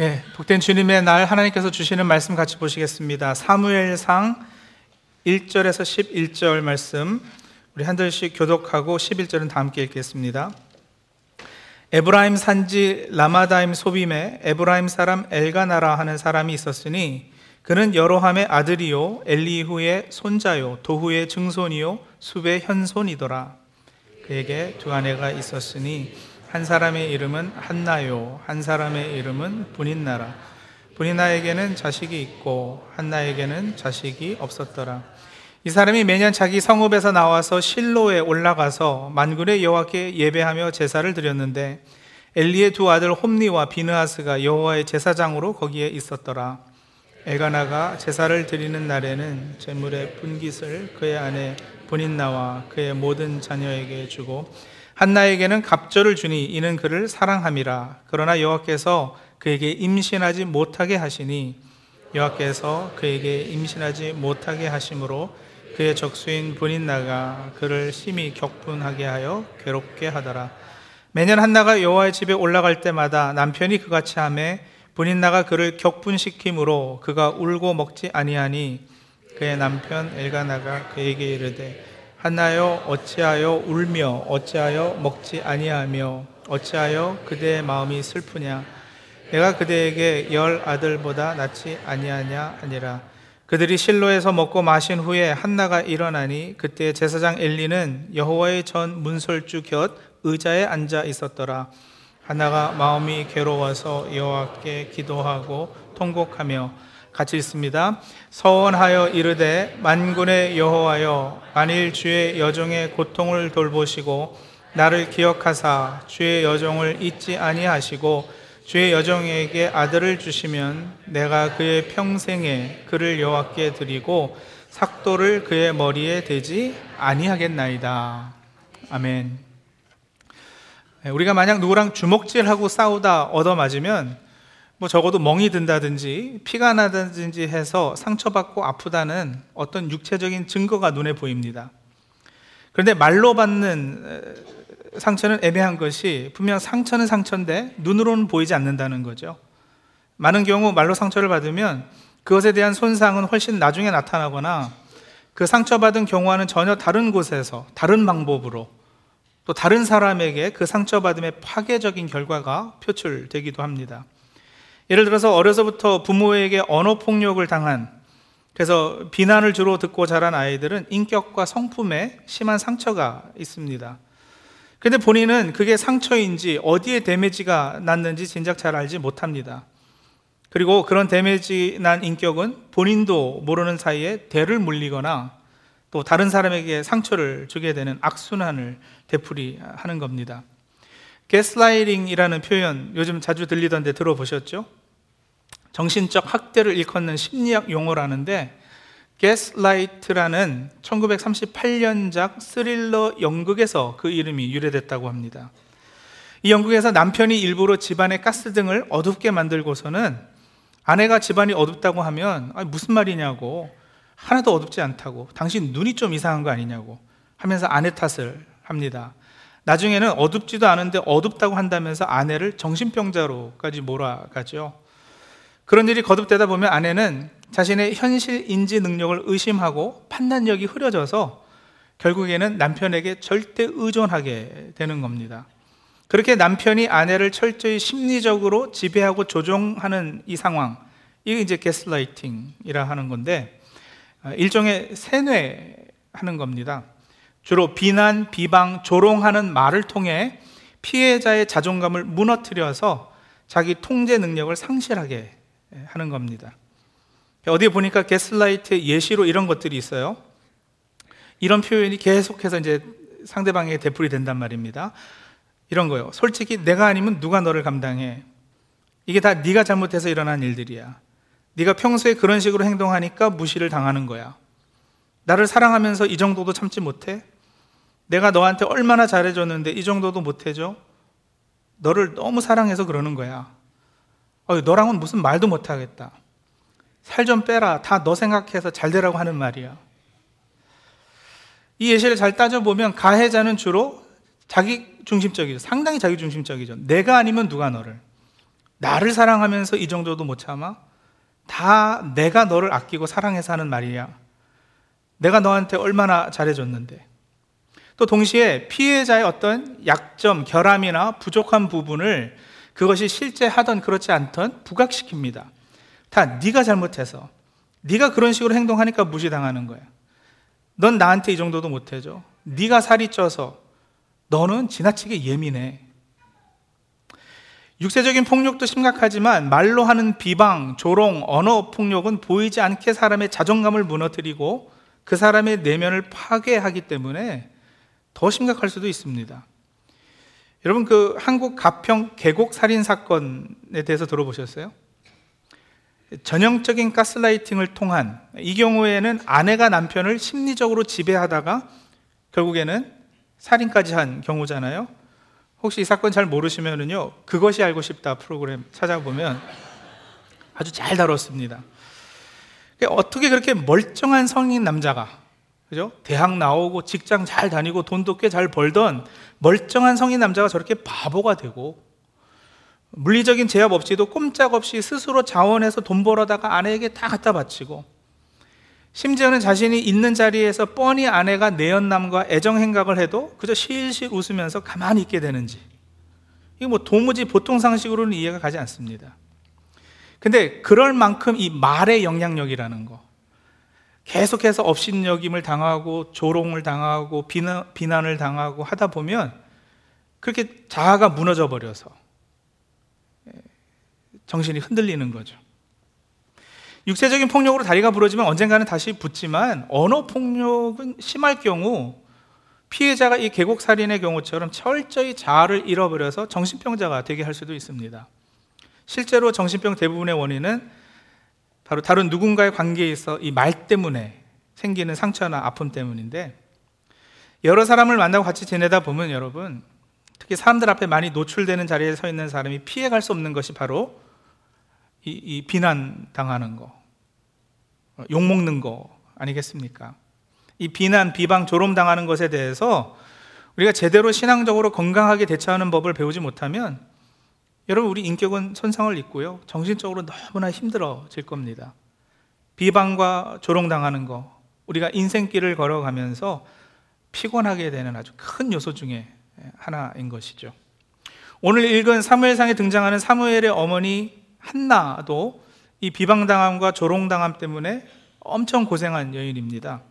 예, 복된 주님의 날 하나님께서 주시는 말씀 같이 보시겠습니다. 사무엘상 1절에서 11절 말씀 우리 한 절씩 교독하고 11절은 다 함께 읽겠습니다. 에브라임 산지 라마다임 소빔에 에브라임 사람 엘가나라 하는 사람이 있었으니 그는 여로함의 아들이요 엘리후의 손자요 도후의 증손이요 숲의 현손이더라. 그에게 두 아내가 있었으니 한 사람의 이름은 한나요, 한 사람의 이름은 분인나라. 분인나에게는 자식이 있고 한나에게는 자식이 없었더라. 이 사람이 매년 자기 성읍에서 나와서 실로에 올라가서 만군의 여호와께 예배하며 제사를 드렸는데 엘리의 두 아들 홈니와 비느하스가 여호와의 제사장으로 거기에 있었더라. 엘가나가 제사를 드리는 날에는 제물의 분깃을 그의 아내 분인나와 그의 모든 자녀에게 주고 한나에게는 갑절을 주니 이는 그를 사랑함이라. 그러나 여호와께서 그에게 임신하지 못하게 하시니 여호와께서 그에게 임신하지 못하게 하심으로 그의 적수인 분인나가 그를 심히 격분하게 하여 괴롭게 하더라. 매년 한나가 여호와의 집에 올라갈 때마다 남편이 그같이 하매 분인나가 그를 격분시키므로 그가 울고 먹지 아니하니 그의 남편 엘가나가 그에게 이르되 한나여 어찌하여 울며 어찌하여 먹지 아니하며 어찌하여 그대의 마음이 슬프냐? 내가 그대에게 열 아들보다 낫지 아니하냐 아니라. 그들이 실로에서 먹고 마신 후에 한나가 일어나니 그때 제사장 엘리는 여호와의 전 문설주 곁 의자에 앉아 있었더라. 한나가 마음이 괴로워서 여호와께 기도하고 통곡하며 같이 읽습니다. 서원하여 이르되 만군의 여호와여 만일 주의 여종의 고통을 돌보시고 나를 기억하사 주의 여종을 잊지 아니하시고 주의 여종에게 아들을 주시면 내가 그의 평생에 그를 여호와께 드리고 삭도를 그의 머리에 대지 아니하겠나이다. 아멘. 우리가 만약 누구랑 주먹질하고 싸우다 얻어맞으면 뭐 적어도 멍이 든다든지 피가 나든지 해서 상처받고 아프다는 어떤 육체적인 증거가 눈에 보입니다. 그런데 말로 받는 상처는 애매한 것이 분명 상처는 상처인데 눈으로는 보이지 않는다는 거죠. 많은 경우 말로 상처를 받으면 그것에 대한 손상은 훨씬 나중에 나타나거나 그 상처받은 경우와는 전혀 다른 곳에서 다른 방법으로 또 다른 사람에게 그 상처받음의 파괴적인 결과가 표출되기도 합니다. 예를 들어서 어려서부터 부모에게 언어 폭력을 당한 그래서 비난을 주로 듣고 자란 아이들은 인격과 성품에 심한 상처가 있습니다. 근데 본인은 그게 상처인지 어디에 데미지가 났는지 진작 잘 알지 못합니다. 그리고 그런 데미지 난 인격은 본인도 모르는 사이에 대를 물리거나 또 다른 사람에게 상처를 주게 되는 악순환을 되풀이하는 겁니다. gaslighting이라는 표현 요즘 자주 들리던데 들어보셨죠? 정신적 학대를 일컫는 심리학 용어라는데 Gaslight라는 1938년작 스릴러 연극에서 그 이름이 유래됐다고 합니다. 이 연극에서 남편이 일부러 집안의 가스등을 어둡게 만들고서는 아내가 집안이 어둡다고 하면 무슨 말이냐고 하나도 어둡지 않다고 당신 눈이 좀 이상한 거 아니냐고 하면서 아내 탓을 합니다. 나중에는 어둡지도 않은데 어둡다고 한다면서 아내를 정신병자로까지 몰아가죠. 그런 일이 거듭되다 보면 아내는 자신의 현실 인지 능력을 의심하고 판단력이 흐려져서 결국에는 남편에게 절대 의존하게 되는 겁니다. 그렇게 남편이 아내를 철저히 심리적으로 지배하고 조종하는 이 상황, 이게 이제 게스라이팅이라 하는 건데, 일종의 세뇌하는 겁니다. 주로 비난, 비방, 조롱하는 말을 통해 피해자의 자존감을 무너뜨려서 자기 통제 능력을 상실하게 하는 겁니다. 어디에 보니까 게슬라이트 예시로 이런 것들이 있어요. 이런 표현이 계속해서 이제 상대방에게 되풀이 된단 말입니다. 이런 거요. 솔직히 내가 아니면 누가 너를 감당해? 이게 다 네가 잘못해서 일어난 일들이야. 네가 평소에 그런 식으로 행동하니까 무시를 당하는 거야. 나를 사랑하면서 이 정도도 참지 못해? 내가 너한테 얼마나 잘해줬는데 이 정도도 못해줘? 너를 너무 사랑해서 그러는 거야. 어, 너랑은 무슨 말도 못하겠다. 살 좀 빼라. 다 너 생각해서 잘 되라고 하는 말이야. 이 예시를 잘 따져보면 가해자는 주로 자기 중심적이죠. 상당히 자기 중심적이죠. 내가 아니면 누가 너를. 나를 사랑하면서 이 정도도 못 참아? 다 내가 너를 아끼고 사랑해서 하는 말이야. 내가 너한테 얼마나 잘해줬는데. 또 동시에 피해자의 어떤 약점, 결함이나 부족한 부분을 그것이 실제 하던 그렇지 않던 부각시킵니다. 다 네가 잘못해서 네가 그런 식으로 행동하니까 무시당하는 거야. 넌 나한테 이 정도도 못해줘. 네가 살이 쪄서 너는 지나치게 예민해. 육체적인 폭력도 심각하지만 말로 하는 비방, 조롱, 언어 폭력은 보이지 않게 사람의 자존감을 무너뜨리고 그 사람의 내면을 파괴하기 때문에 더 심각할 수도 있습니다. 여러분 그 한국 가평 계곡 살인 사건에 대해서 들어보셨어요? 전형적인 가스라이팅을 통한 이 경우에는 아내가 남편을 심리적으로 지배하다가 결국에는 살인까지 한 경우잖아요. 혹시 이 사건 잘 모르시면은요, 그것이 알고 싶다 프로그램 찾아보면 아주 잘 다뤘습니다. 어떻게 그렇게 멀쩡한 성인 남자가, 그죠? 대학 나오고 직장 잘 다니고 돈도 꽤 잘 벌던 멀쩡한 성인 남자가 저렇게 바보가 되고 물리적인 제압 없이도 꼼짝없이 스스로 자원해서 돈 벌어다가 아내에게 다 갖다 바치고 심지어는 자신이 있는 자리에서 뻔히 아내가 내연남과 애정 행각을 해도 그저 실실 웃으면서 가만히 있게 되는지 이게 뭐 도무지 보통 상식으로는 이해가 가지 않습니다. 근데 그럴 만큼 이 말의 영향력이라는 거 계속해서 업신여김을 당하고 조롱을 당하고 비난, 비난을 당하고 하다 보면 그렇게 자아가 무너져 버려서 정신이 흔들리는 거죠. 육체적인 폭력으로 다리가 부러지면 언젠가는 다시 붙지만 언어 폭력은 심할 경우 피해자가 이 계곡 살인의 경우처럼 철저히 자아를 잃어버려서 정신병자가 되게 할 수도 있습니다. 실제로 정신병 대부분의 원인은 바로 다른 누군가의 관계에 있어 이말 때문에 생기는 상처나 아픔 때문인데 여러 사람을 만나고 같이 지내다 보면 여러분 특히 사람들 앞에 많이 노출되는 자리에 서 있는 사람이 피해갈 수 없는 것이 바로 이, 이 비난 당하는 거, 욕 먹는 거 아니겠습니까? 이 비난, 비방, 조롱 당하는 것에 대해서 우리가 제대로 신앙적으로 건강하게 대처하는 법을 배우지 못하면 여러분 우리 인격은 손상을 입고요 정신적으로 너무나 힘들어질 겁니다. 비방과 조롱 당하는 거 우리가 인생길을 걸어가면서 피곤하게 되는 아주 큰 요소 중에 하나인 것이죠. 오늘 읽은 사무엘상에 등장하는 사무엘의 어머니 한나도 이 비방당함과 조롱당함 때문에 엄청 고생한 여인입니다.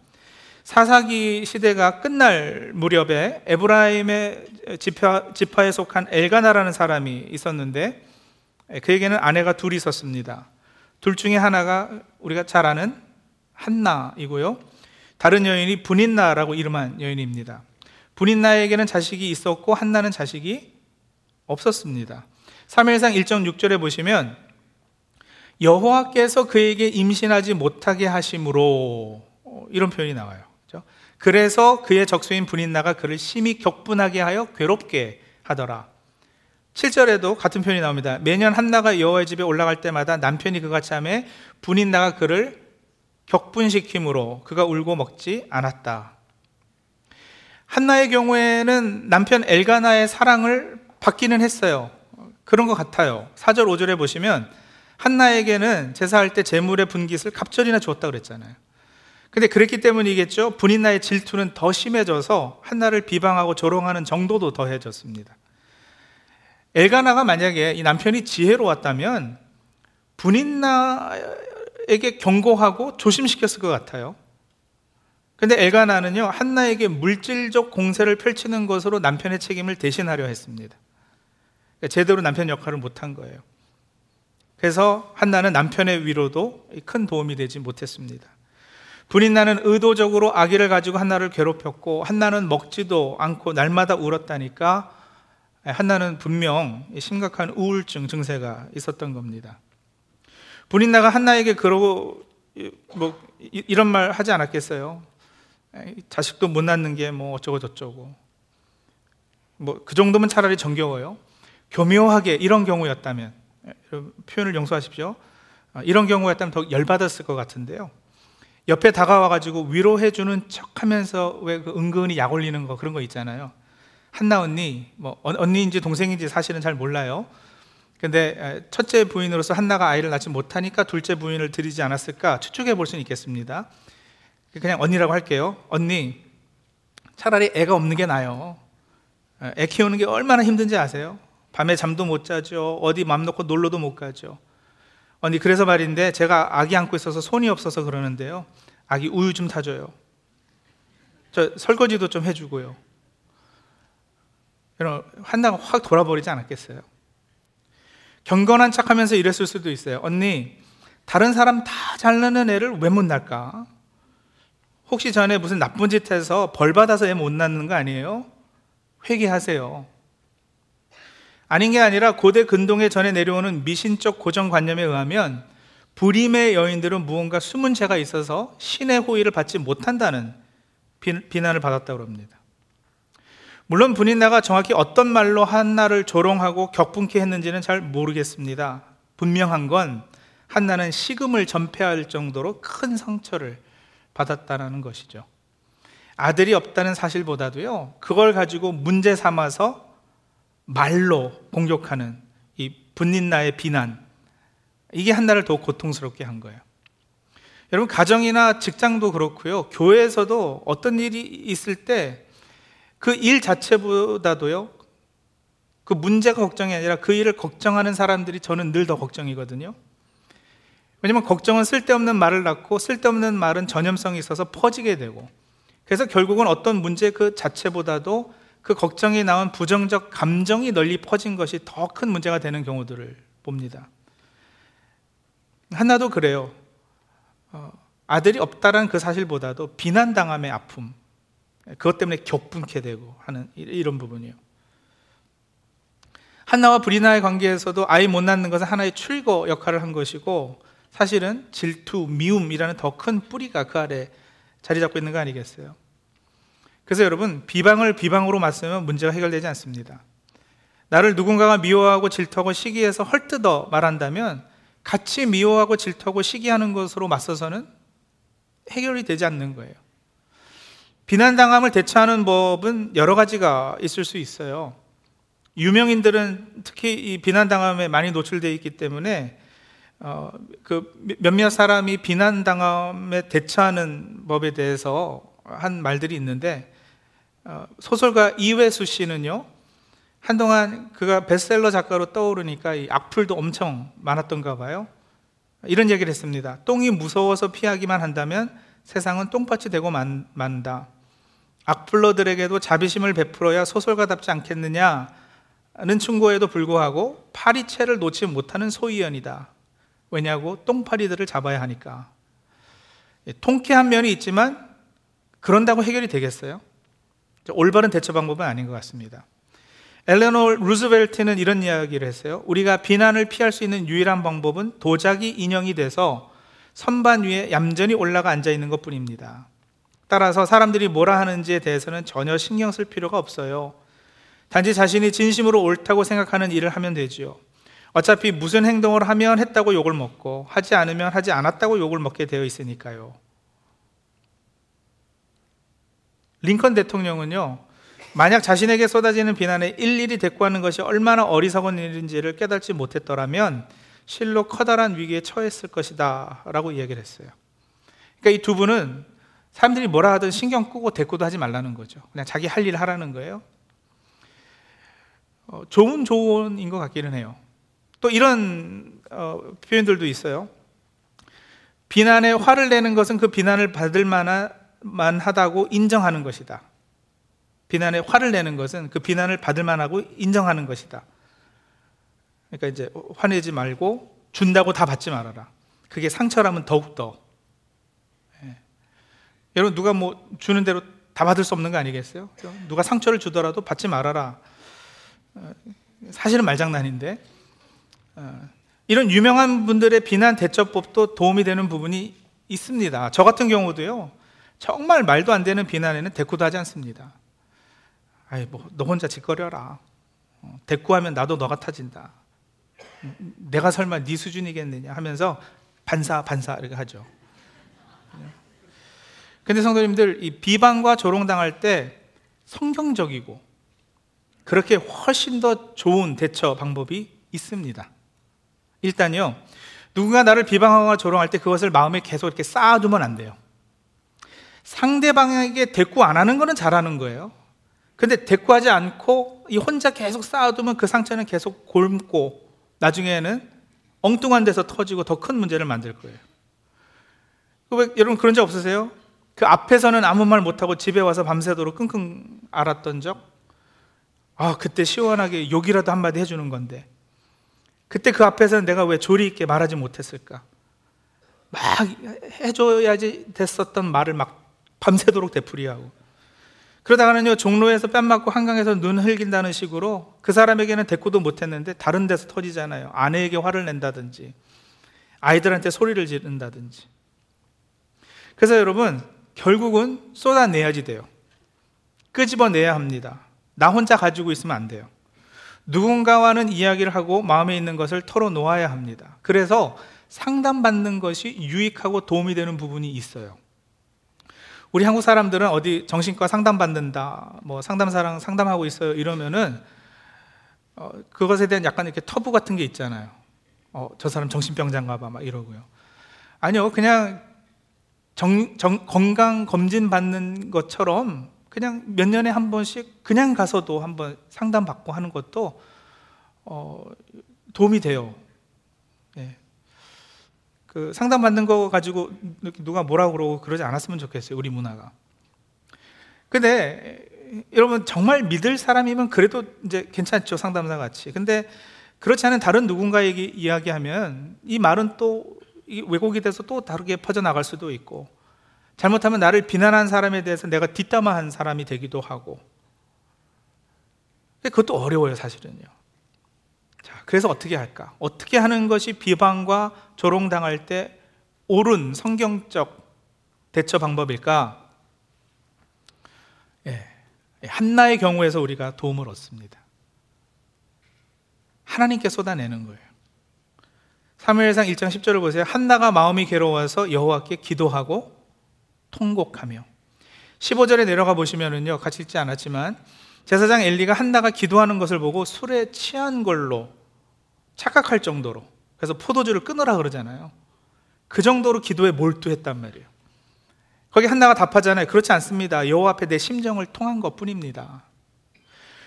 사사기 시대가 끝날 무렵에 에브라임의 지파, 지파에 속한 엘가나라는 사람이 있었는데 그에게는 아내가 둘이 있었습니다. 둘 중에 하나가 우리가 잘 아는 한나이고요. 다른 여인이 분인나라고 이름한 여인입니다. 분인나에게는 자식이 있었고 한나는 자식이 없었습니다. 3일상 1.6절에 보시면 여호와께서 그에게 임신하지 못하게 하심으로 어, 이런 표현이 나와요. 그렇죠? 그래서 그의 적수인 분인나가 그를 심히 격분하게 하여 괴롭게 하더라. 7절에도 같은 표현이 나옵니다. 매년 한나가 여호와의 집에 올라갈 때마다 남편이 그같이 하에 분인나가 그를 격분시킴으로 그가 울고 먹지 않았다. 한나의 경우에는 남편 엘가나의 사랑을 받기는 했어요. 그런 것 같아요. 4절, 5절에 보시면 한나에게는 제사할 때 재물의 분깃을 갑절이나 주었다 그랬잖아요. 근데 그랬기 때문이겠죠. 분인나의 질투는 더 심해져서 한나를 비방하고 조롱하는 정도도 더해졌습니다. 엘가나가 만약에 이 남편이 지혜로웠다면 분인나에게 경고하고 조심시켰을 것 같아요. 근데 엘가나는요, 한나에게 물질적 공세를 펼치는 것으로 남편의 책임을 대신하려 했습니다. 그러니까 제대로 남편 역할을 못한 거예요. 그래서 한나는 남편의 위로도 큰 도움이 되지 못했습니다. 분인나는 의도적으로 아기를 가지고 한나를 괴롭혔고 한나는 먹지도 않고 날마다 울었다니까 한나는 분명 심각한 우울증 증세가 있었던 겁니다. 분인나가 한나에게 그러고 뭐 이런 말 하지 않았겠어요? 자식도 못 낳는 게 뭐 어쩌고 저쩌고 뭐 그 정도면 차라리 정겨워요. 교묘하게 이런 경우였다면 표현을 용서하십시오. 아, 이런 경우였다면 더 열받았을 것 같은데요. 옆에 다가와가지고 위로해주는 척 하면서 왜 그 은근히 약 올리는 거 그런 거 있잖아요. 한나 언니, 뭐 언니인지 동생인지 사실은 잘 몰라요. 근데 첫째 부인으로서 한나가 아이를 낳지 못하니까 둘째 부인을 들이지 않았을까 추측해 볼 수는 있겠습니다. 그냥 언니라고 할게요. 언니, 차라리 애가 없는 게 나아요. 애 키우는 게 얼마나 힘든지 아세요? 밤에 잠도 못 자죠. 어디 맘 놓고 놀러도 못 가죠. 언니, 그래서 말인데 제가 아기 안고 있어서 손이 없어서 그러는데요. 아기 우유 좀 타줘요. 저 설거지도 좀 해주고요. 여러분, 한나가 확 돌아버리지 않았겠어요? 경건한 척 하면서 이랬을 수도 있어요. 언니, 다른 사람 다잘 낳는 애를 왜 못 낳을까? 혹시 전에 무슨 나쁜 짓 해서 벌 받아서 애 못 낳는 거 아니에요? 회개하세요. 아닌 게 아니라 고대 근동에 전해 내려오는 미신적 고정관념에 의하면 불임의 여인들은 무언가 숨은 죄가 있어서 신의 호의를 받지 못한다는 비난을 받았다고 합니다. 물론 분인나가 정확히 어떤 말로 한나를 조롱하고 격분케 했는지는 잘 모르겠습니다. 분명한 건 한나는 식음을 전폐할 정도로 큰 상처를 받았다는 것이죠. 아들이 없다는 사실보다도요, 그걸 가지고 문제 삼아서 말로 공격하는 이 분린 나의 비난, 이게 한나를 더 고통스럽게 한 거예요. 여러분, 가정이나 직장도 그렇고요, 교회에서도 어떤 일이 있을 때 그 일 자체보다도요, 그 문제가 걱정이 아니라 그 일을 걱정하는 사람들이 저는 늘 더 걱정이거든요. 왜냐면 걱정은 쓸데없는 말을 낳고 쓸데없는 말은 전염성이 있어서 퍼지게 되고 그래서 결국은 어떤 문제 그 자체보다도 그 걱정이 나온 부정적 감정이 널리 퍼진 것이 더 큰 문제가 되는 경우들을 봅니다. 하나도 그래요. 어, 아들이 없다란 그 사실보다도 비난당함의 아픔, 그것 때문에 격분케 되고 하는 이런 부분이요. 한나와 브리나의 관계에서도 아이 못 낳는 것은 하나의 출거 역할을 한 것이고 사실은 질투, 미움이라는 더 큰 뿌리가 그 아래 자리 잡고 있는 거 아니겠어요? 그래서 여러분, 비방을 비방으로 맞으면 문제가 해결되지 않습니다. 나를 누군가가 미워하고 질투하고 시기해서 헐뜯어 말한다면 같이 미워하고 질투하고 시기하는 것으로 맞서서는 해결이 되지 않는 거예요. 비난당함을 대처하는 법은 여러 가지가 있을 수 있어요. 유명인들은 특히 이 비난당함에 많이 노출되어 있기 때문에 어, 그 몇몇 사람이 비난당함에 대처하는 법에 대해서 한 말들이 있는데 어, 소설가 이회수 씨는요 한동안 그가 베스트셀러 작가로 떠오르니까 이 악플도 엄청 많았던가 봐요. 이런 얘기를 했습니다. 똥이 무서워서 피하기만 한다면 세상은 똥밭이 되고 만, 만다. 악플러들에게도 자비심을 베풀어야 소설가답지 않겠느냐는 충고에도 불구하고 파리채를 놓지 못하는 소위원이다. 왜냐고 똥파리들을 잡아야 하니까. 예, 통쾌한 면이 있지만 그런다고 해결이 되겠어요? 올바른 대처 방법은 아닌 것 같습니다. 엘레노 루즈벨트는 이런 이야기를 했어요. 우리가 비난을 피할 수 있는 유일한 방법은 도자기 인형이 돼서 선반 위에 얌전히 올라가 앉아 있는 것 뿐입니다. 따라서 사람들이 뭐라 하는지에 대해서는 전혀 신경 쓸 필요가 없어요. 단지 자신이 진심으로 옳다고 생각하는 일을 하면 되지요. 어차피 무슨 행동을 하면 했다고 욕을 먹고 하지 않으면 하지 않았다고 욕을 먹게 되어 있으니까요. 링컨 대통령은요, 만약 자신에게 쏟아지는 비난에 일일이 대꾸하는 것이 얼마나 어리석은 일인지를 깨닫지 못했더라면 실로 커다란 위기에 처했을 것이다 라고 이야기를 했어요. 그러니까 이 두 분은 사람들이 뭐라 하든 신경 끄고 대꾸도 하지 말라는 거죠. 그냥 자기 할 일 하라는 거예요. 어, 좋은 조언인 것 같기는 해요. 또 이런 어, 표현들도 있어요. 비난에 화를 내는 것은 그 비난을 받을 만한 하다고 인정하는 것이다. 비난에 화를 내는 것은 그 비난을 받을 만하고 인정하는 것이다. 그러니까 이제 화내지 말고 준다고 다 받지 말아라. 그게 상처라면 더욱더. 예. 여러분, 누가 뭐 주는 대로 다 받을 수 없는 거 아니겠어요? 누가 상처를 주더라도 받지 말아라. 어, 사실은 말장난인데. 어, 이런 유명한 분들의 비난 대처법도 도움이 되는 부분이 있습니다. 저 같은 경우도요, 정말 말도 안 되는 비난에는 대꾸도 하지 않습니다. 아이, 뭐, 너 혼자 짓거려라. 어, 대꾸하면 나도 너 같아진다. 내가 설마 네 수준이겠느냐 하면서 반사, 반사 이렇게 하죠. 근데 성도님들, 이 비방과 조롱당할 때 성경적이고 그렇게 훨씬 더 좋은 대처 방법이 있습니다. 일단요, 누군가 나를 비방하거나 조롱할 때 그것을 마음에 계속 이렇게 쌓아두면 안 돼요. 상대방에게 대꾸 안 하는 거는 잘하는 거예요. 근데 대꾸하지 않고 이 혼자 계속 쌓아두면 그 상처는 계속 곪고 나중에는 엉뚱한 데서 터지고 더 큰 문제를 만들 거예요. 왜, 여러분 그런 적 없으세요? 그 앞에서는 아무 말 못하고 집에 와서 밤새도록 끙끙 앓았던 적? 아, 그때 시원하게 욕이라도 한마디 해주는 건데. 그때 그 앞에서는 내가 왜 조리 있게 말하지 못했을까? 막 해줘야지 됐었던 말을 막 밤새도록 되풀이하고. 그러다가는요, 종로에서 뺨 맞고 한강에서 눈 흘긴다는 식으로 그 사람에게는 대꾸도 못했는데 다른 데서 터지잖아요. 아내에게 화를 낸다든지, 아이들한테 소리를 지른다든지. 그래서 여러분, 결국은 쏟아내야지 돼요. 끄집어내야 합니다. 나 혼자 가지고 있으면 안 돼요. 누군가와는 이야기를 하고 마음에 있는 것을 털어놓아야 합니다. 그래서 상담받는 것이 유익하고 도움이 되는 부분이 있어요. 우리 한국 사람들은 어디 정신과 상담받는다, 뭐 상담사랑 상담하고 있어요 이러면은 어, 그것에 대한 약간 이렇게 터부 같은 게 있잖아요. 어, 저 사람 정신병자인가 봐, 막 이러고요. 아니요, 그냥 정, 정, 건강 검진 받는 것처럼 그냥 몇 년에 한 번씩 그냥 가서도 한번 상담 받고 하는 것도 어, 도움이 돼요. 네. 그 상담받는 거 가지고 누가 뭐라고 그러고 그러지 않았으면 좋겠어요. 우리 문화가. 근데 여러분 정말 믿을 사람이면 그래도 이제 괜찮죠 상담사 같이. 근데 그렇지 않은 다른 누군가 에게 이야기하면 이 말은 또 왜곡이 돼서 또 다르게 퍼져 나갈 수도 있고 잘못하면 나를 비난한 사람에 대해서 내가 뒷담화한 사람이 되기도 하고 그것도 어려워요 사실은요 자, 그래서 어떻게 할까? 어떻게 하는 것이 비방과 조롱당할 때 옳은 성경적 대처 방법일까? 예, 한나의 경우에서 우리가 도움을 얻습니다 하나님께 쏟아내는 거예요 사무엘상 1장 10절을 보세요 한나가 마음이 괴로워서 여호와께 기도하고 통곡하며 15절에 내려가 보시면은요 같이 읽지 않았지만 제사장 엘리가 한나가 기도하는 것을 보고 술에 취한 걸로 착각할 정도로 그래서 포도주를 끊으라 그러잖아요. 그 정도로 기도에 몰두했단 말이에요. 거기 한나가 답하잖아요. 그렇지 않습니다. 여호와 앞에 내 심정을 통한 것뿐입니다.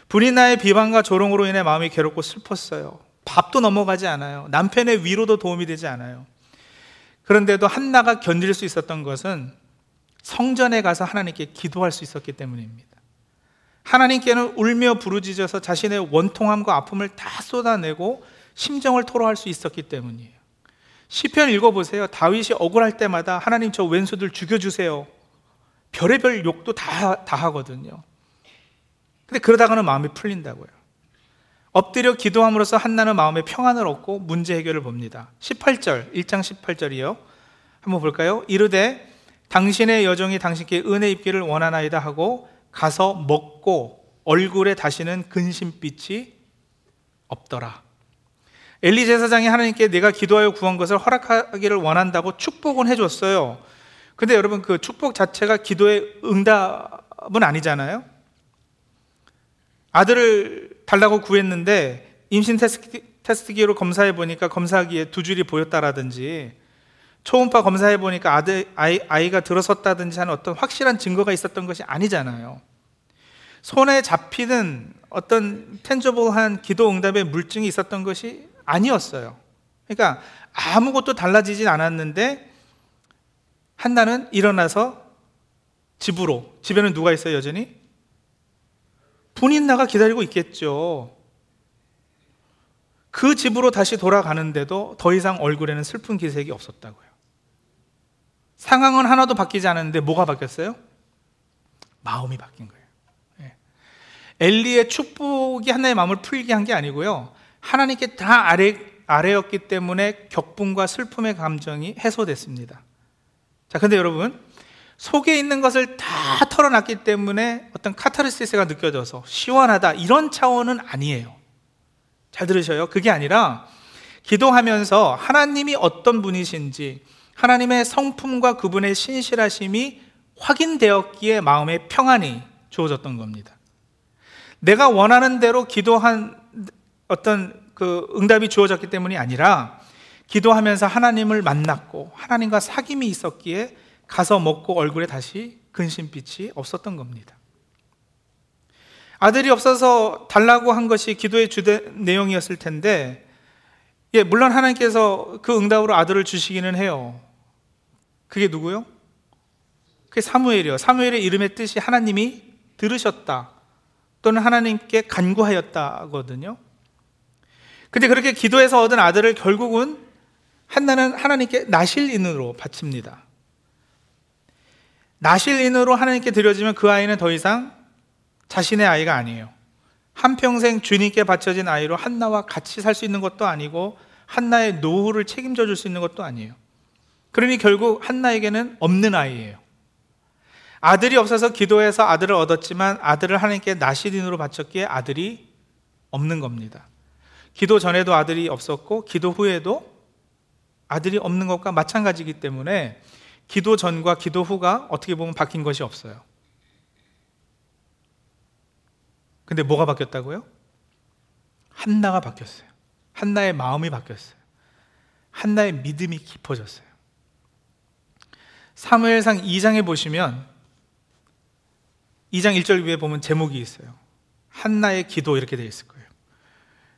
불이나의 비방과 조롱으로 인해 마음이 괴롭고 슬펐어요. 밥도 넘어가지 않아요. 남편의 위로도 도움이 되지 않아요. 그런데도 한나가 견딜 수 있었던 것은 성전에 가서 하나님께 기도할 수 있었기 때문입니다. 하나님께는 울며 부르짖어서 자신의 원통함과 아픔을 다 쏟아내고 심정을 토로할 수 있었기 때문이에요. 시편 읽어보세요. 다윗이 억울할 때마다 하나님 저 왼수들 죽여주세요. 별의별 욕도 다, 다 하거든요. 근데 그러다가는 마음이 풀린다고요. 엎드려 기도함으로써 한나는 마음의 평안을 얻고 문제 해결을 봅니다. 18절, 1장 18절이요. 한번 볼까요? 이르되 당신의 여종이 당신께 은혜 입기를 원하나이다 하고 가서 먹고 얼굴에 다시는 근심빛이 없더라. 엘리 제사장이 하나님께 내가 기도하여 구한 것을 허락하기를 원한다고 축복은 해줬어요. 근데 여러분 그 축복 자체가 기도의 응답은 아니잖아요. 아들을 달라고 구했는데 임신 테스트기로 검사해 보니까 검사기에 두 줄이 보였다라든지 초음파 검사해 보니까 아들 아이, 아이가 들어섰다든지 하는 어떤 확실한 증거가 있었던 것이 아니잖아요. 손에 잡히는 어떤 텐저블한 기도 응답의 물증이 있었던 것이 아니었어요. 그러니까 아무것도 달라지진 않았는데 한나는 일어나서 집으로 집에는 누가 있어요 여전히? 분인 나가 기다리고 있겠죠. 그 집으로 다시 돌아가는데도 더 이상 얼굴에는 슬픈 기색이 없었다고요. 상황은 하나도 바뀌지 않았는데 뭐가 바뀌었어요? 마음이 바뀐 거예요. 예. 엘리의 축복이 하나의 마음을 풀게 한 게 아니고요. 하나님께 다 아래, 아래였기 때문에 격분과 슬픔의 감정이 해소됐습니다. 자, 근데 여러분, 속에 있는 것을 다 털어놨기 때문에 어떤 카타르시스가 느껴져서 시원하다 이런 차원은 아니에요. 잘 들으셔요. 그게 아니라 기도하면서 하나님이 어떤 분이신지 하나님의 성품과 그분의 신실하심이 확인되었기에 마음의 평안이 주어졌던 겁니다. 내가 원하는 대로 기도한 어떤 그 응답이 주어졌기 때문이 아니라 기도하면서 하나님을 만났고 하나님과 사귐이 있었기에 가서 먹고 얼굴에 다시 근심빛이 없었던 겁니다. 아들이 없어서 달라고 한 것이 기도의 주된 내용이었을 텐데, 예, 물론 하나님께서 그 응답으로 아들을 주시기는 해요. 그게 누구요? 그게 사무엘이요. 사무엘의 이름의 뜻이 하나님이 들으셨다. 또는 하나님께 간구하였다거든요. 근데 그렇게 기도해서 얻은 아들을 결국은 한나는 하나님께 나실인으로 바칩니다. 나실인으로 하나님께 드려지면 그 아이는 더 이상 자신의 아이가 아니에요. 한평생 주님께 바쳐진 아이로 한나와 같이 살 수 있는 것도 아니고 한나의 노후를 책임져 줄 수 있는 것도 아니에요. 그러니 결국 한나에게는 없는 아이예요. 아들이 없어서 기도해서 아들을 얻었지만 아들을 하나님께 나시린으로 바쳤기에 아들이 없는 겁니다. 기도 전에도 아들이 없었고 기도 후에도 아들이 없는 것과 마찬가지이기 때문에 기도 전과 기도 후가 어떻게 보면 바뀐 것이 없어요. 근데 뭐가 바뀌었다고요? 한나가 바뀌었어요. 한나의 마음이 바뀌었어요. 한나의 믿음이 깊어졌어요. 사무엘상 2장에 보시면 2장 1절 위에 보면 제목이 있어요. 한나의 기도 이렇게 되어 있을 거예요.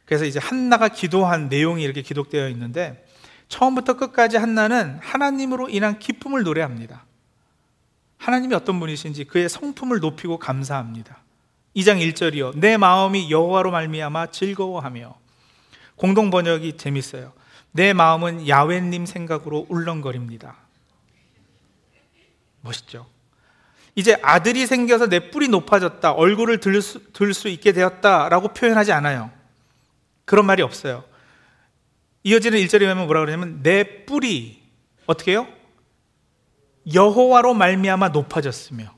그래서 이제 한나가 기도한 내용이 이렇게 기록되어 있는데 처음부터 끝까지 한나는 하나님으로 인한 기쁨을 노래합니다. 하나님이 어떤 분이신지 그의 성품을 높이고 감사합니다. 2장 1절이요. 내 마음이 여호와로 말미암아 즐거워하며 공동 번역이 재밌어요. 내 마음은 야훼님 생각으로 울렁거립니다. 멋있죠? 이제 아들이 생겨서 내 뿔이 높아졌다, 얼굴을 들 수, 있게 되었다라고 표현하지 않아요. 그런 말이 없어요. 이어지는 1절에 보면 뭐라 그러냐면 내 뿔이 어떻게 해요? 여호와로 말미암아 높아졌으며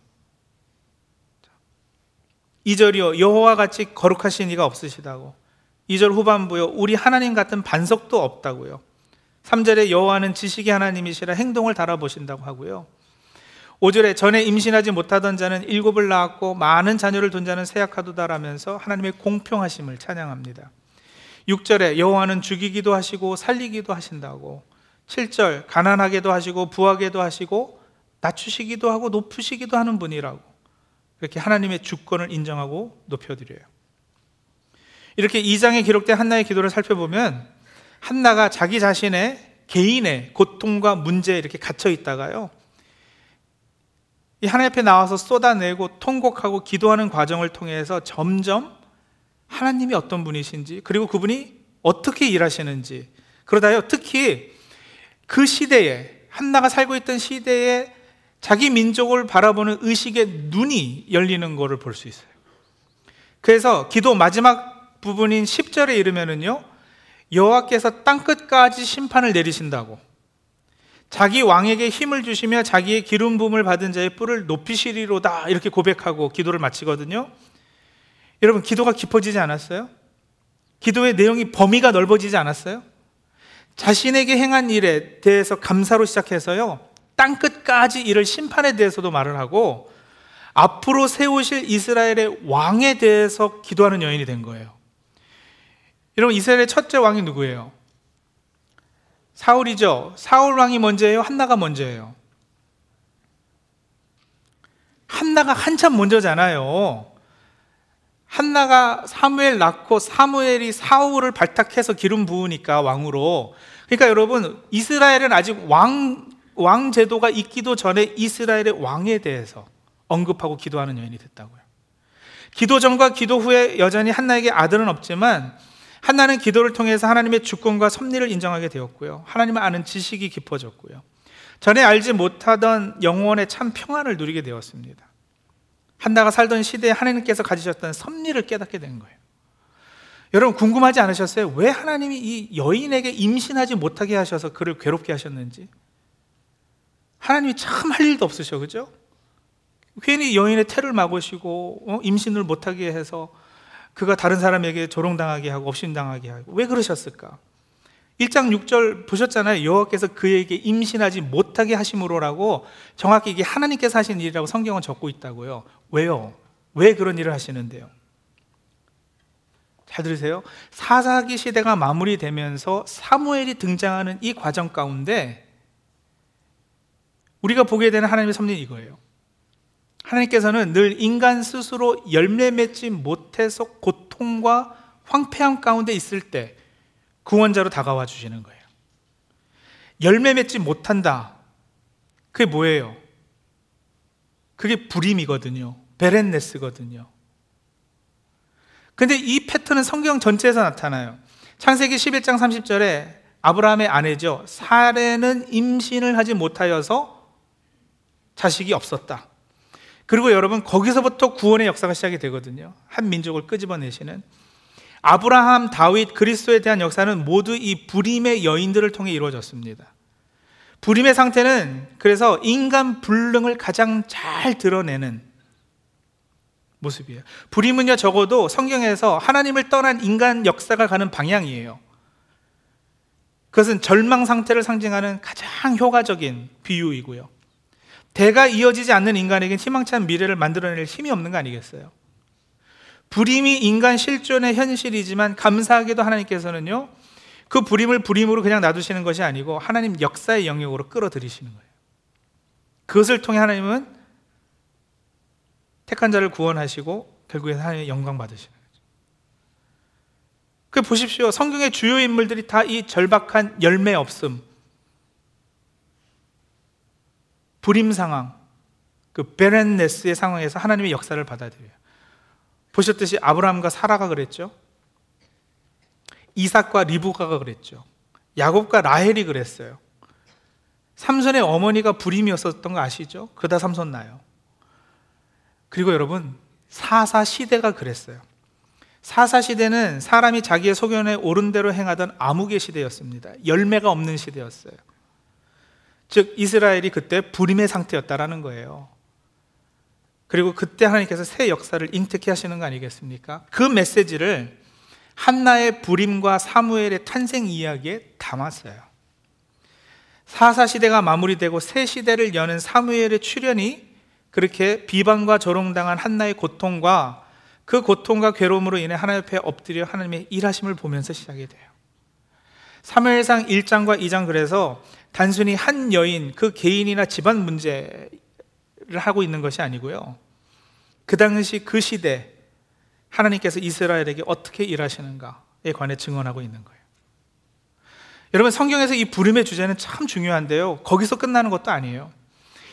2절이요 여호와 같이 거룩하신 이가 없으시다고. 2절 후반부요 우리 하나님 같은 반석도 없다고요. 3절에 여호와는 지식의 하나님이시라 행동을 달아보신다고 하고요. 5절에 전에 임신하지 못하던 자는 일곱을 낳았고 많은 자녀를 둔 자는 세약하도다라면서 하나님의 공평하심을 찬양합니다. 6절에 여호와는 죽이기도 하시고 살리기도 하신다고. 7절 가난하게도 하시고 부하게도 하시고 낮추시기도 하고 높으시기도 하는 분이라고 이렇게 하나님의 주권을 인정하고 높여드려요. 이렇게 2장에 기록된 한나의 기도를 살펴보면 한나가 자기 자신의 개인의 고통과 문제에 이렇게 갇혀 있다가요. 이 하나님 앞에 나와서 쏟아내고 통곡하고 기도하는 과정을 통해서 점점 하나님이 어떤 분이신지 그리고 그분이 어떻게 일하시는지 그러다요 특히 그 시대에 한나가 살고 있던 시대에 자기 민족을 바라보는 의식의 눈이 열리는 것을 볼 수 있어요. 그래서 기도 마지막 부분인 10절에 이르면은요. 여호와께서 땅 끝까지 심판을 내리신다고 자기 왕에게 힘을 주시며 자기의 기름 부음을 받은 자의 뿔을 높이시리로다 이렇게 고백하고 기도를 마치거든요. 여러분 기도가 깊어지지 않았어요? 기도의 내용이 범위가 넓어지지 않았어요? 자신에게 행한 일에 대해서 감사로 시작해서요. 땅 끝까지 이를 심판에 대해서도 말을 하고 앞으로 세우실 이스라엘의 왕에 대해서 기도하는 여인이 된 거예요. 여러분 이스라엘의 첫째 왕이 누구예요? 사울이죠. 사울 왕이 먼저예요? 한나가 먼저예요? 한나가 한참 먼저잖아요. 한나가 사무엘 낳고 사무엘이 사울을 발탁해서 기름 부으니까 왕으로. 그러니까 여러분 이스라엘은 아직 왕, 왕 제도가 있기도 전에 이스라엘의 왕에 대해서 언급하고 기도하는 여인이 됐다고요. 기도 전과 기도 후에 여전히 한나에게 아들은 없지만 한나는 기도를 통해서 하나님의 주권과 섭리를 인정하게 되었고요. 하나님을 아는 지식이 깊어졌고요. 전에 알지 못하던 영원의 참 평안을 누리게 되었습니다. 한나가 살던 시대에 하나님께서 가지셨던 섭리를 깨닫게 된 거예요. 여러분 궁금하지 않으셨어요? 왜 하나님이 이 여인에게 임신하지 못하게 하셔서 그를 괴롭게 하셨는지? 하나님이 참 할 일도 없으셔, 그죠? 괜히 여인의 태를 막으시고 어? 임신을 못하게 해서 그가 다른 사람에게 조롱당하게 하고 업신당하게 하고 왜 그러셨을까? 1장 6절 보셨잖아요. 여호와께서 그에게 임신하지 못하게 하심으로라고 정확히 이게 하나님께서 하신 일이라고 성경은 적고 있다고요. 왜요? 왜 그런 일을 하시는데요? 잘 들으세요. 사사기 시대가 마무리되면서 사무엘이 등장하는 이 과정 가운데 우리가 보게 되는 하나님의 섭리는 이거예요. 하나님께서는 늘 인간 스스로 열매 맺지 못해서 고통과 황폐함 가운데 있을 때 구원자로 다가와 주시는 거예요. 열매 맺지 못한다. 그게 뭐예요? 그게 불임이거든요. 베렌네스거든요. 근데 이 패턴은 성경 전체에서 나타나요. 창세기 11장 30절에 아브라함의 아내죠. 사례는 임신을 하지 못하여서 자식이 없었다. 그리고 여러분 거기서부터 구원의 역사가 시작이 되거든요. 한 민족을 끄집어내시는 아브라함, 다윗, 그리스도에 대한 역사는 모두 이 불임의 여인들을 통해 이루어졌습니다. 불임의 상태는 그래서 인간 불능을 가장 잘 드러내는 모습이에요. 불임은요, 적어도 성경에서 하나님을 떠난 인간 역사가 가는 방향이에요. 그것은 절망 상태를 상징하는 가장 효과적인 비유이고요. 대가 이어지지 않는 인간에겐 희망찬 미래를 만들어낼 힘이 없는 거 아니겠어요? 불임이 인간 실존의 현실이지만 감사하게도 하나님께서는요, 그 불임을 불임으로 그냥 놔두시는 것이 아니고 하나님 역사의 영역으로 끌어들이시는 거예요. 그것을 통해 하나님은 택한 자를 구원하시고 결국에 하나님의 영광 받으시는 거죠. 그 보십시오. 성경의 주요 인물들이 다 이 절박한 열매 없음, 불임 상황, 그 베렌네스의 상황에서 하나님의 역사를 받아들여요. 보셨듯이 아브라함과 사라가 그랬죠. 이삭과 리브가가 그랬죠. 야곱과 라헬이 그랬어요. 삼손의 어머니가 불임이었었던 거 아시죠? 그다 삼손 나요. 그리고 여러분, 사사 시대가 그랬어요. 사사 시대는 사람이 자기의 소견에 옳은 대로 행하던 암흑의 시대였습니다. 열매가 없는 시대였어요. 즉 이스라엘이 그때 불임의 상태였다라는 거예요. 그리고 그때 하나님께서 새 역사를 잉태케 하시는 거 아니겠습니까? 그 메시지를 한나의 불임과 사무엘의 탄생 이야기에 담았어요. 사사 시대가 마무리되고 새 시대를 여는 사무엘의 출현이 그렇게 비방과 조롱당한 한나의 고통과 그 고통과 괴로움으로 인해 하나님 옆에 엎드려 하나님의 일하심을 보면서 시작이 돼요. 사무엘상 1장과 2장 그래서 단순히 한 여인, 그 개인이나 집안 문제를 하고 있는 것이 아니고요. 그 당시 그 시대, 하나님께서 이스라엘에게 어떻게 일하시는가에 관해 증언하고 있는 거예요. 여러분, 성경에서 이 부름의 주제는 참 중요한데요. 거기서 끝나는 것도 아니에요.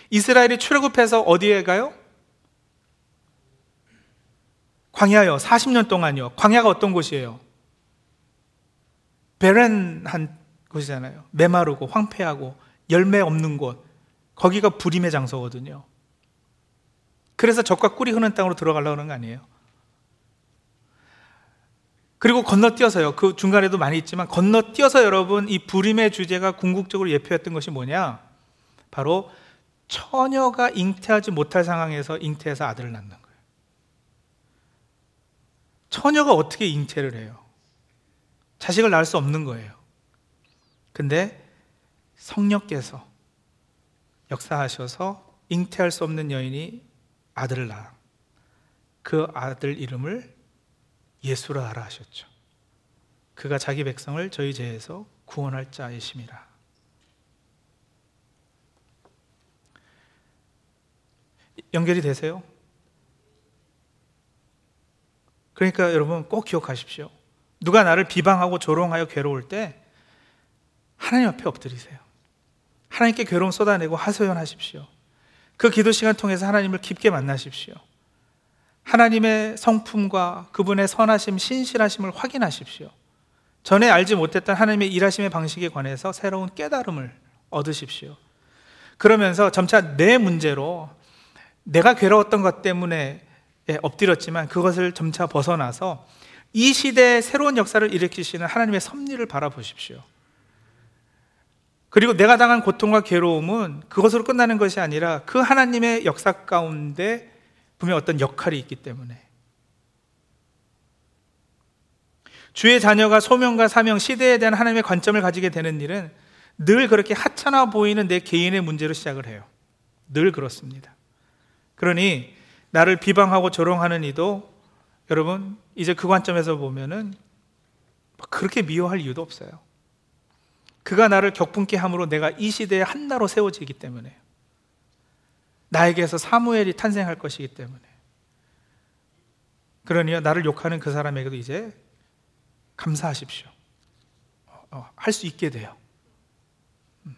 이스라엘이 출애굽해서 어디에 가요? 광야요. 40년 동안요. 광야가 어떤 곳이에요? 베렌한 곳이잖아요. 메마르고 황폐하고 열매 없는 곳. 거기가 불임의 장소거든요. 그래서 적과 꿀이 흐는 땅으로 들어가려고 하는 거 아니에요. 그리고 건너뛰어서요. 그 중간에도 많이 있지만 건너뛰어서 여러분 이 불임의 주제가 궁극적으로 예표했던 것이 뭐냐? 바로 처녀가 잉태하지 못할 상황에서 잉태해서 아들을 낳는 거예요. 처녀가 어떻게 잉태를 해요? 자식을 낳을 수 없는 거예요. 근데 성령께서 역사하셔서 잉태할 수 없는 여인이 아들을 낳아. 그 아들 이름을 예수라 하라 하셨죠. 그가 자기 백성을 저희 죄에서 구원할 자이심이라. 연결이 되세요? 그러니까 여러분 꼭 기억하십시오. 누가 나를 비방하고 조롱하여 괴로울 때 하나님 앞에 엎드리세요. 하나님께 괴로움 쏟아내고 하소연하십시오. 그 기도 시간 통해서 하나님을 깊게 만나십시오. 하나님의 성품과 그분의 선하심, 신실하심을 확인하십시오. 전에 알지 못했던 하나님의 일하심의 방식에 관해서 새로운 깨달음을 얻으십시오. 그러면서 점차 내 문제로 내가 괴로웠던 것 때문에 엎드렸지만 그것을 점차 벗어나서 이 시대의 새로운 역사를 일으키시는 하나님의 섭리를 바라보십시오. 그리고 내가 당한 고통과 괴로움은 그것으로 끝나는 것이 아니라 그 하나님의 역사 가운데 분명 어떤 역할이 있기 때문에 주의 자녀가 소명과 사명, 시대에 대한 하나님의 관점을 가지게 되는 일은 늘 그렇게 하찮아 보이는 내 개인의 문제로 시작을 해요. 늘 그렇습니다. 그러니 나를 비방하고 조롱하는 이도 여러분, 이제 그 관점에서 보면은 그렇게 미워할 이유도 없어요. 그가 나를 격분케 함으로 내가 이 시대에 한나로 세워지기 때문에 나에게서 사무엘이 탄생할 것이기 때문에 그러니 나를 욕하는 그 사람에게도 이제 감사하십시오. 어, 할수 있게 돼요. 음.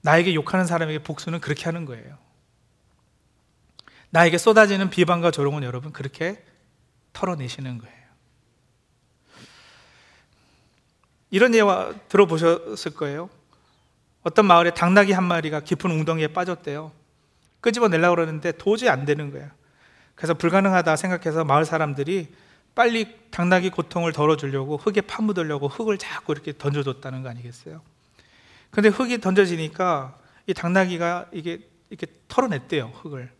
나에게 욕하는 사람에게 복수는 그렇게 하는 거예요. 나에게 쏟아지는 비방과 조롱은 여러분 그렇게 털어내시는 거예요. 이런 예화 들어보셨을 거예요. 어떤 마을에 당나귀 한 마리가 깊은 웅덩이에 빠졌대요. 끄집어내려고 그러는데 도저히 안 되는 거예요. 그래서 불가능하다 생각해서 마을 사람들이 빨리 당나귀 고통을 덜어주려고 흙에 파묻으려고 흙을 자꾸 이렇게 던져줬다는 거 아니겠어요? 근데 흙이 던져지니까 이 당나귀가 이게 이렇게 털어냈대요, 흙을.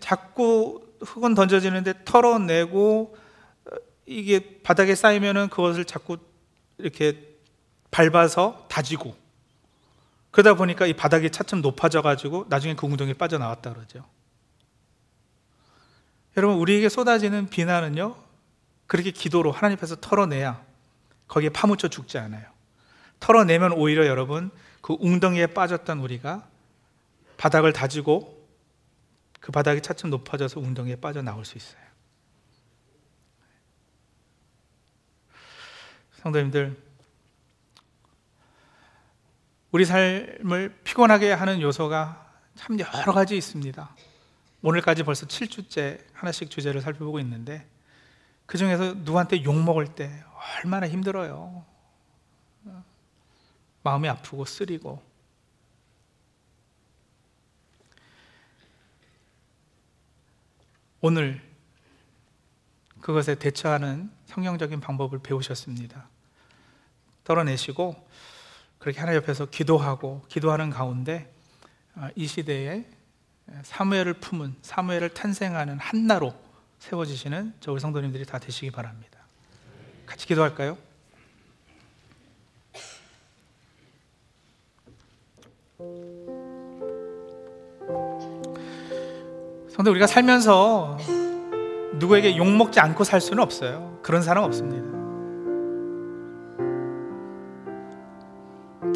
자꾸 흙은 던져지는데 털어내고 이게 바닥에 쌓이면은 그것을 자꾸 이렇게 밟아서 다지고 그러다 보니까 이 바닥이 차츰 높아져 가지고 나중에 그 웅덩이에 빠져나왔다 그러죠. 여러분 우리에게 쏟아지는 비난은요 그렇게 기도로 하나님 앞에서 털어내야 거기에 파묻혀 죽지 않아요. 털어내면 오히려 여러분 그 웅덩이에 빠졌던 우리가 바닥을 다지고 그 바닥이 차츰 높아져서 웅덩이에 빠져나올 수 있어요. 성도님들, 우리 삶을 피곤하게 하는 요소가 참 여러 가지 있습니다. 오늘까지 벌써 7주째 하나씩 주제를 살펴보고 있는데 그 중에서 누구한테 욕 먹을 때 얼마나 힘들어요. 마음이 아프고 쓰리고 오늘 그것에 대처하는 성경적인 방법을 배우셨습니다. 떨어내시고 그렇게 하나님 옆에서 기도하고 기도하는 가운데 아, 이 시대에 사무엘을 품은 사무엘을 탄생하는 한나로 세워지시는 저 우리 성도님들이 다 되시기 바랍니다. 같이 기도할까요? 성도 우리가 살면서 누구에게 욕 먹지 않고 살 수는 없어요. 그런 사람 없습니다.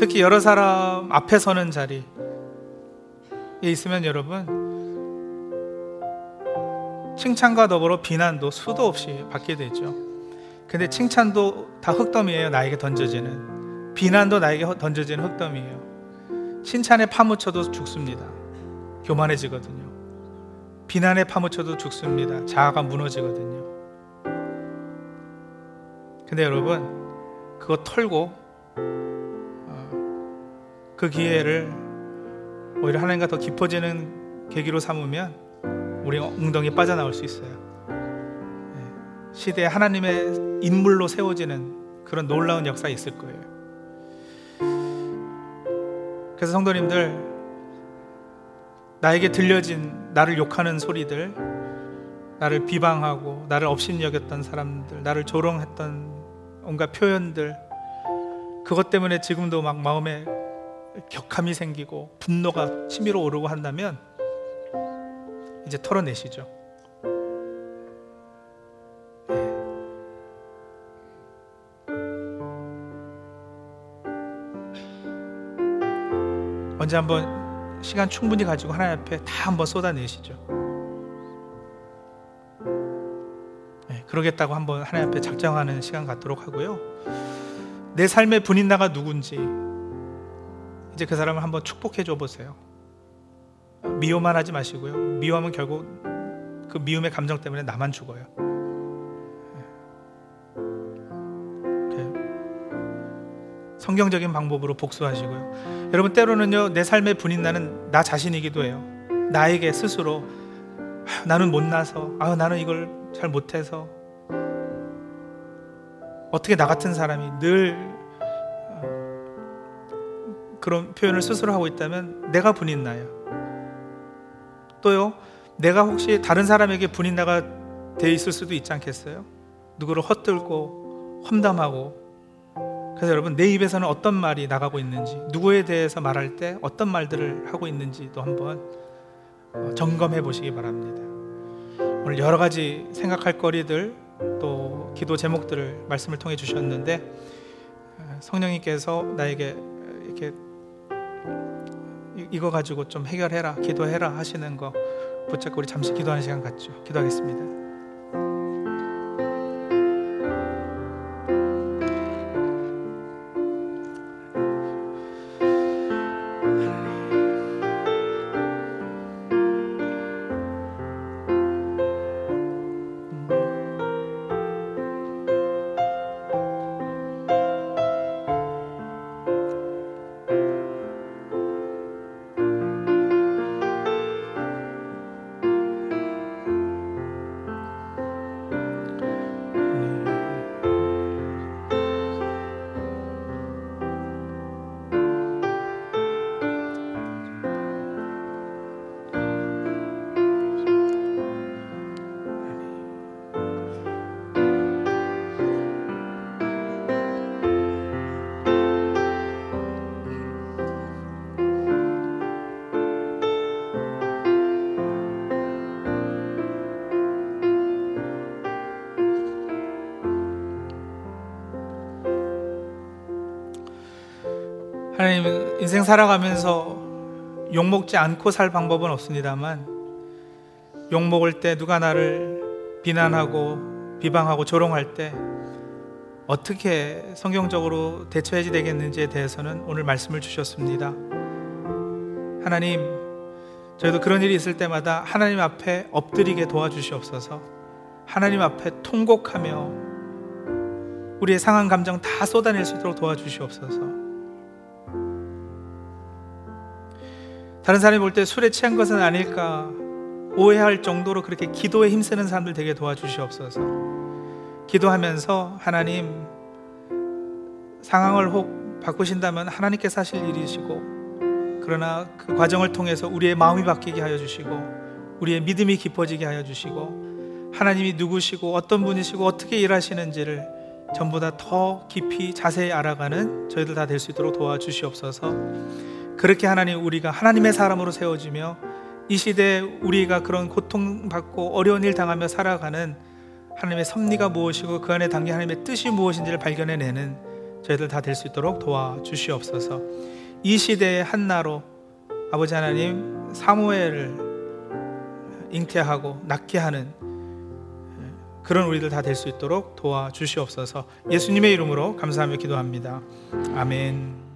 특히 여러 사람 앞에 서는 자리에 있으면 여러분 칭찬과 더불어 비난도 수도 없이 받게 되죠. 근데 칭찬도 다 흙더미예요. 나에게 던져지는 비난도 나에게 던져지는 흙더미예요. 칭찬에 파묻혀도 죽습니다. 교만해지거든요. 비난에 파묻혀도 죽습니다. 자아가 무너지거든요. 근데 여러분, 그거 털고 어, 그 기회를 오히려 하나님과 더 깊어지는 계기로 삼으면 우리 웅덩이 빠져나올 수 있어요. 네. 시대에 하나님의 인물로 세워지는 그런 놀라운 역사 있을 거예요. 그래서 성도님들 나에게 들려진 나를 욕하는 소리들, 나를 비방하고 나를 업신여겼던 사람들, 나를 조롱했던 온갖 표현들, 그것 때문에 지금도 막 마음에 격함이 생기고 분노가 치밀어 오르고 한다면 이제 털어내시죠. 예. 언제 한번 시간 충분히 가지고 하나님 앞에 다 한번 쏟아내시죠. 네, 그러겠다고 한번 하나님 앞에 작정하는 시간 갖도록 하고요. 내 삶의 분인나가 누군지 이제 그 사람을 한번 축복해 줘 보세요. 미워만 하지 마시고요. 미워하면 결국 그 미움의 감정 때문에 나만 죽어요. 성경적인 방법으로 복수하시고요. 여러분 때로는요 내 삶의 분인 나는 나 자신이기도 해요. 나에게 스스로 아, 나는 못나서 아 나는 이걸 잘 못해서 어떻게 나 같은 사람이 늘 어, 그런 표현을 스스로 하고 있다면 내가 분인 나요. 또요 내가 혹시 다른 사람에게 분인 나가 돼 있을 수도 있지 않겠어요? 누구를 헛들고 험담하고 그래서 여러분 내 입에서는 어떤 말이 나가고 있는지 누구에 대해서 말할 때 어떤 말들을 하고 있는지도 한번 어, 점검해 보시기 바랍니다. 오늘 여러 가지 생각할 거리들 또 기도 제목들을 말씀을 통해 주셨는데 어, 성령님께서 나에게 이렇게 이- 이거 가지고 좀 해결해라 기도해라 하시는 거 붙잡고 우리 잠시 기도하는 시간 갖죠. 기도하겠습니다 인생 살아가면서 욕 먹지 않고 살 방법은 없습니다만 욕 먹을 때 누가 나를 비난하고 비방하고 조롱할 때 어떻게 성경적으로 대처해야 되겠는지에 대해서는 오늘 말씀을 주셨습니다. 하나님, 저희도 그런 일이 있을 때마다 하나님 앞에 엎드리게 도와주시옵소서. 하나님 앞에 통곡하며 우리의 상한 감정 다 쏟아낼 수 있도록 도와주시옵소서. 다른 사람이 볼 때 술에 취한 것은 아닐까 오해할 정도로 그렇게 기도에 힘쓰는 사람들 되게 도와주시옵소서. 기도하면서 하나님 상황을 혹 바꾸신다면 하나님께서 하실 일이시고 그러나 그 과정을 통해서 우리의 마음이 바뀌게 하여 주시고 우리의 믿음이 깊어지게 하여 주시고 하나님이 누구시고 어떤 분이시고 어떻게 일하시는지를 전보다 더 깊이 자세히 알아가는 저희들 다 될 수 있도록 도와주시옵소서. 그렇게 하나님 우리가 하나님의 사람으로 세워지며 이 시대에 우리가 그런 고통받고 어려운 일 당하며 살아가는 하나님의 섭리가 무엇이고 그 안에 담긴 하나님의 뜻이 무엇인지를 발견해내는 저희들 다 될 수 있도록 도와주시옵소서. 이 시대의 한나로 아버지 하나님 사무엘을 잉태하고 낳게 하는 그런 우리들 다 될 수 있도록 도와주시옵소서. 예수님의 이름으로 감사하며 기도합니다. 아멘.